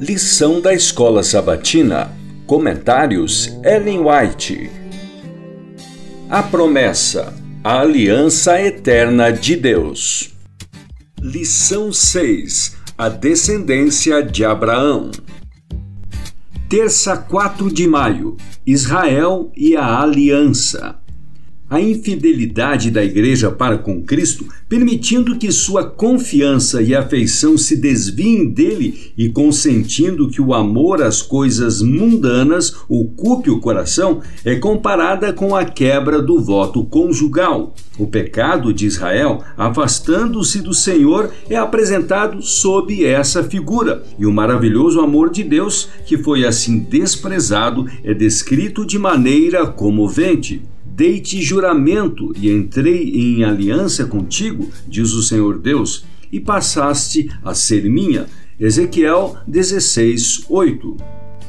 Lição da Escola Sabatina. Comentários Ellen White. A promessa. A aliança eterna de Deus. Lição 6. A descendência de Abraão. Terça 4 de maio. Israel e a aliança a infidelidade da Igreja para com Cristo, permitindo que sua confiança e afeição se desviem dele e consentindo que o amor às coisas mundanas ocupe o coração, é comparada com a quebra do voto conjugal. O pecado de Israel, afastando-se do Senhor, é apresentado sob essa figura, e o maravilhoso amor de Deus, que foi assim desprezado, é descrito de maneira comovente. Dei-te juramento e entrei em aliança contigo, diz o Senhor Deus, e passaste a ser minha. Ezequiel 16, 8.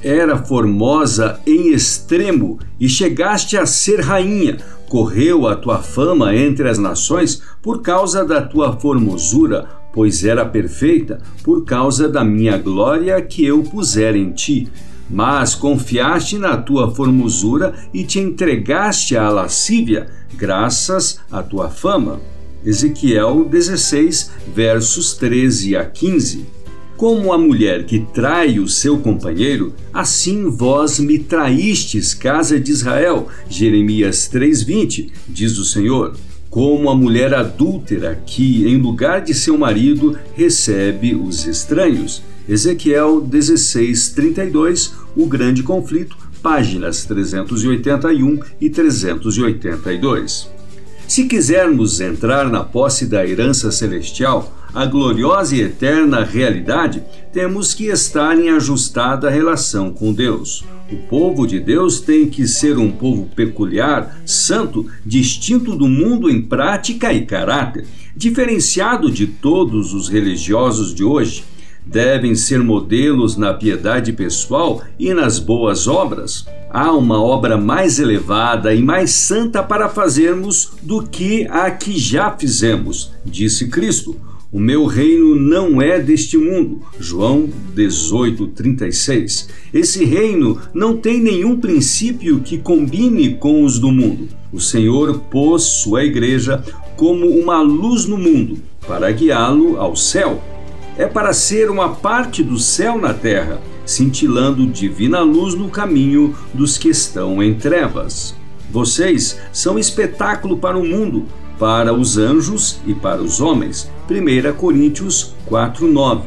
Era formosa em extremo e chegaste a ser rainha. Correu a tua fama entre as nações por causa da tua formosura, pois era perfeita, por causa da minha glória que eu puser em ti mas confiaste na tua formosura e te entregaste à lascívia, graças à tua fama. Ezequiel 16, versos 13 a 15. Como a mulher que trai o seu companheiro, assim vós me traístes, casa de Israel. Jeremias 3:20, diz o Senhor. Como a mulher adúltera que, em lugar de seu marido, recebe os estranhos. Ezequiel 16, 32, O Grande Conflito, páginas 381 e 382. Se quisermos entrar na posse da herança celestial, a gloriosa e eterna realidade, temos que estar em ajustada relação com Deus. O povo de Deus tem que ser um povo peculiar, santo, distinto do mundo em prática e caráter, diferenciado de todos os religiosos de hoje devem ser modelos na piedade pessoal e nas boas obras. Há uma obra mais elevada e mais santa para fazermos do que a que já fizemos, disse Cristo. O meu reino não é deste mundo. João 18:36. Esse reino não tem nenhum princípio que combine com os do mundo. O Senhor pôs sua igreja como uma luz no mundo para guiá-lo ao céu é para ser uma parte do céu na terra, cintilando divina luz no caminho dos que estão em trevas. Vocês são espetáculo para o mundo, para os anjos e para os homens. 1 Coríntios 4:9.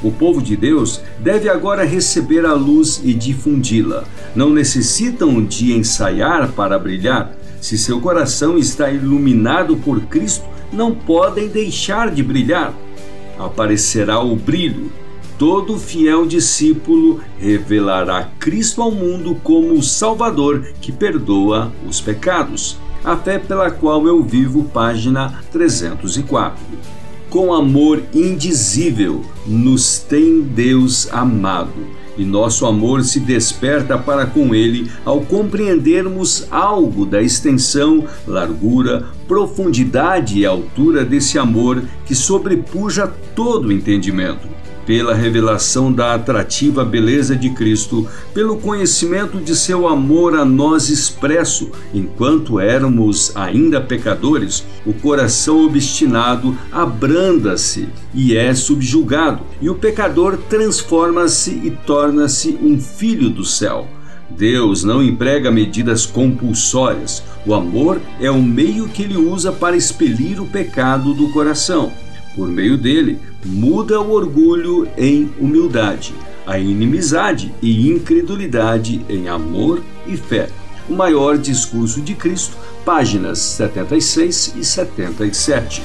O povo de Deus deve agora receber a luz e difundi-la. Não necessitam de ensaiar para brilhar. Se seu coração está iluminado por Cristo, não podem deixar de brilhar aparecerá o brilho. Todo fiel discípulo revelará Cristo ao mundo como o Salvador que perdoa os pecados. A fé pela qual eu vivo, página 304. Com amor indizível nos tem Deus amado e nosso amor se desperta para com ele ao compreendermos algo da extensão, largura, profundidade e altura desse amor que sobrepuja todo entendimento pela revelação da atrativa beleza de Cristo, pelo conhecimento de seu amor a nós expresso, enquanto éramos ainda pecadores, o coração obstinado abranda-se e é subjugado, e o pecador transforma-se e torna-se um filho do céu. Deus não emprega medidas compulsórias. O amor é o meio que ele usa para expelir o pecado do coração. Por meio dele, muda o orgulho em humildade, a inimizade e incredulidade em amor e fé. O maior discurso de Cristo, páginas 76 e 77.